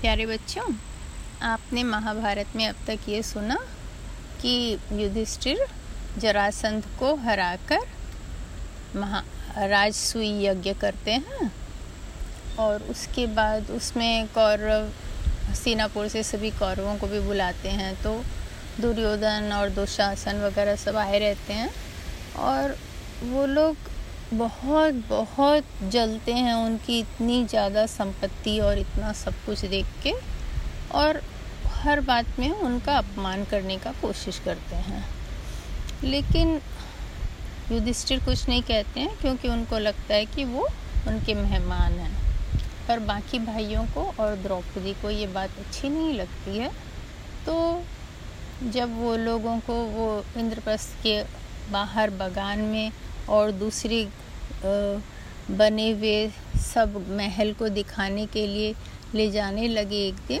प्यारे बच्चों, आपने महाभारत में अब तक ये सुना कि युधिष्ठिर जरासंध को हराकर महा, राजसूय यज्ञ करते हैं और उसके बाद उसमें कौरव, सीनापुर से सभी कौरवों को भी बुलाते हैं तो दुर्योधन और दुशासन वगैरह सब आए रहते हैं और वो लोग बहुत बहुत जलते हैं उनकी इतनी ज़्यादा संपत्ति और इतना सब कुछ देख के और हर बात में उनका अपमान करने का कोशिश करते हैं। लेकिन युधिष्ठिर कुछ नहीं कहते हैं क्योंकि उनको लगता है कि वो उनके मेहमान हैं। पर बाकी भाइयों को और द्रौपदी को ये बात अच्छी नहीं लगती है। तो जब वो लोगों को वो इंद्रप्रस्थ के बाहर बगान में और दूसरी बने हुए सब महल को दिखाने के लिए ले जाने लगे एक दिन।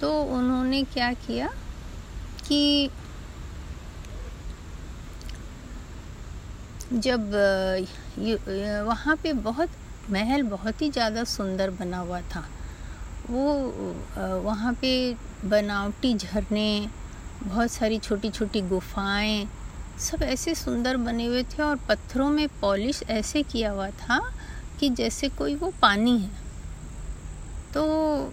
तो उन्होंने क्या किया कि जब वहाँ पे बहुत, महल बहुत ही ज़्यादा सुंदर बना हुआ था। वो वहाँ पे बनावटी झरने, बहुत सारी छोटी छोटी गुफाएँ सब ऐसे सुंदर बने हुए थे और पत्थरों में पॉलिश ऐसे किया हुआ था कि जैसे कोई वो पानी है। तो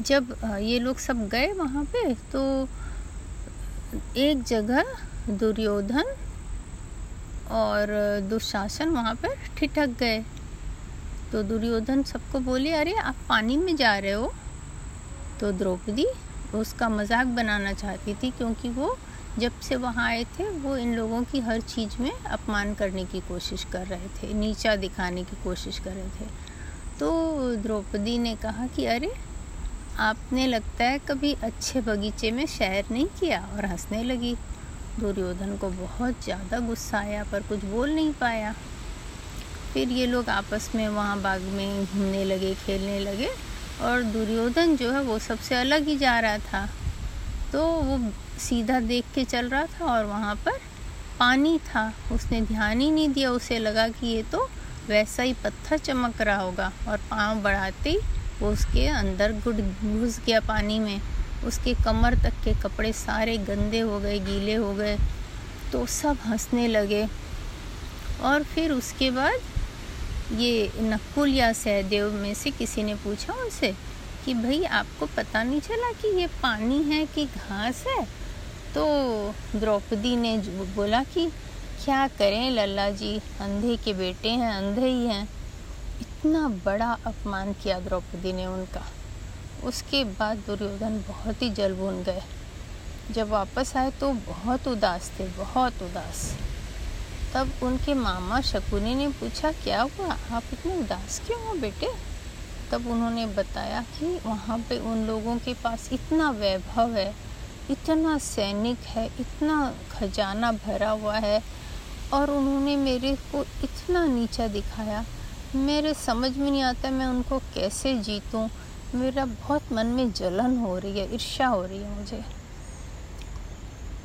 जब ये लोग सब गए वहाँ पे तो एक जगह दुर्योधन और दुशासन वहाँ पर ठिठक गए। तो दुर्योधन सबको बोले, अरे, आप पानी में जा रहे हो? तो द्रौपदी उसका मज़ाक बनाना चाहती थी क्योंकि वो जब से वहाँ आए थे, वो इन लोगों की हर चीज़ में अपमान करने की कोशिश कर रहे थे, नीचा दिखाने की कोशिश कर रहे थे। तो द्रौपदी ने कहा कि, अरे, आपने लगता है कभी अच्छे बगीचे में शहर नहीं किया? और हंसने लगी। दुर्योधन को बहुत ज़्यादा गुस्सा आया, पर कुछ बोल नहीं पाया। फिर ये लोग आपस में वहाँ बाग में घूमने लगे, खेलने लगे, और दुर्योधन जो है वो सबसे अलग ही जा रहा था। तो वो सीधा देख के चल रहा था और वहाँ पर पानी था। उसने ध्यान ही नहीं दिया। उसे लगा कि ये तो वैसा ही पत्थर चमक रहा होगा और पाँव बढ़ाते ही वो उसके अंदर गुड घुस गया पानी में। उसके कमर तक के कपड़े सारे गंदे हो गए, गीले हो गए तो सब हंसने लगे। और फिर उसके बाद ये नकुल या सहदेव में से किसी ने पूछा उनसे कि भाई, आपको पता नहीं चला कि ये पानी है कि घास है? तो द्रौपदी ने बोला कि, क्या करें लल्ला जी? अंधे के बेटे हैं, अंधे ही हैं। इतना बड़ा अपमान किया द्रौपदी ने उनका। उसके बाद दुर्योधन बहुत ही जल भून गए। जब वापस आए तो बहुत उदास थे, बहुत उदास। तब उनके मामा शकुनी ने पूछा, क्या हुआ? आप इतने उदास क्यों हो बेटे? तब उन्होंने बताया कि वहाँ पे उन लोगों के पास इतना वैभव है, इतना सैनिक है, इतना खजाना भरा हुआ है और उन्होंने मेरे को इतना नीचा दिखाया। मेरे समझ में नहीं आता मैं उनको कैसे जीतूं। मेरा बहुत मन में जलन हो रही है, ईर्ष्या हो रही है मुझे।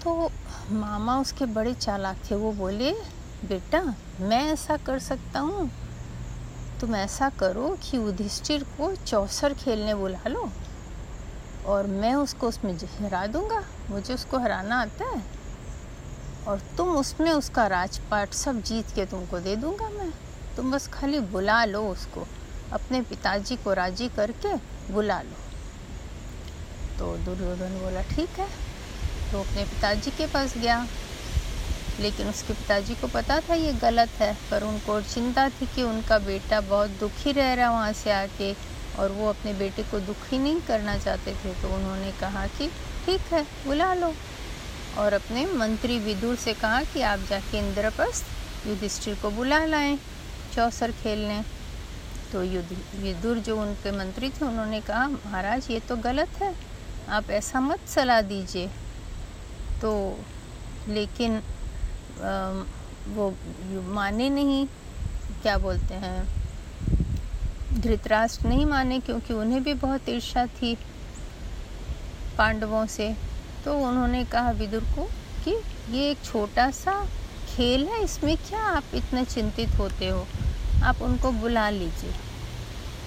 तो मामा उसके बड़े चालाक थे, वो बोले, बेटा, मैं ऐसा कर सकता हूँ? तुम ऐसा करो कि युधिष्ठिर को चौसर खेलने बुला लो और मैं उसको उसमें हरा दूँगा। मुझे उसको हराना आता है और तुम उसमें उसका राजपाट सब जीत के तुमको दे दूँगा मैं। तुम बस खाली बुला लो उसको। अपने पिताजी को राज़ी करके बुला लो। तो दुर्योधन बोला, ठीक है। तो अपने पिताजी के पास गया। लेकिन उसके पिताजी को पता था ये गलत है, पर उनको चिंता थी कि उनका बेटा बहुत दुखी रह रहा वहाँ से आके और वो अपने बेटे को दुखी नहीं करना चाहते थे। तो उन्होंने कहा कि ठीक है, बुला लो। और अपने मंत्री विदुर से कहा कि आप जाके इंद्रप्रस्थ युधिष्ठिर को बुला लाएँ चौसर खेलने। तो विदुर जो उनके मंत्री थे, उन्होंने कहा, महाराज, ये तो गलत है, आप ऐसा मत सलाह दीजिए। तो लेकिन वो माने नहीं, क्या बोलते हैं, धृतराष्ट्र नहीं माने क्योंकि उन्हें भी बहुत ईर्षा थी पांडवों से। तो उन्होंने कहा, विदुर को कि ये एक छोटा सा खेल है, इसमें क्या आप इतने चिंतित होते हो? आप उनको बुला लीजिए।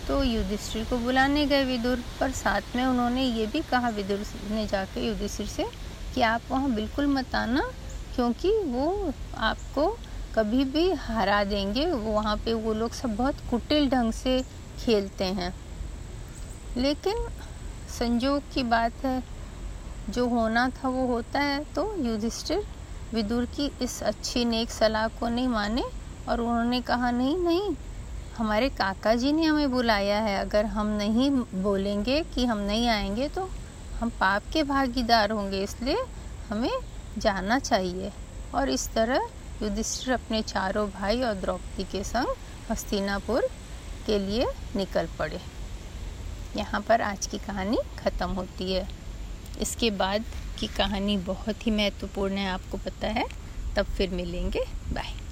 तो युधिष्ठिर को बुलाने गए विदुर, पर साथ में उन्होंने ये भी कहा विदुर ने जाके युधिष्ठिर से कि आप वहाँ बिल्कुल मत आना क्योंकि वो आपको कभी भी हरा देंगे। वहाँ पे वो लोग सब बहुत कुटिल ढंग से खेलते हैं। लेकिन संजोग की बात है, जो होना था वो होता है। तो युधिष्ठिर विदुर की इस अच्छी नेक सलाह को नहीं माने और उन्होंने कहा, नहीं नहीं, हमारे काका जी ने हमें बुलाया है। अगर हम नहीं बोलेंगे कि हम नहीं आएँगे तो हम पाप के भागीदार होंगे। इसलिए हमें जाना चाहिए। और इस तरह युधिष्ठिर अपने चारों भाई और द्रौपदी के संग हस्तिनापुर के लिए निकल पड़े। यहाँ पर आज की कहानी ख़त्म होती है। इसके बाद की कहानी बहुत ही महत्वपूर्ण है, आपको पता है। तब फिर मिलेंगे। बाय।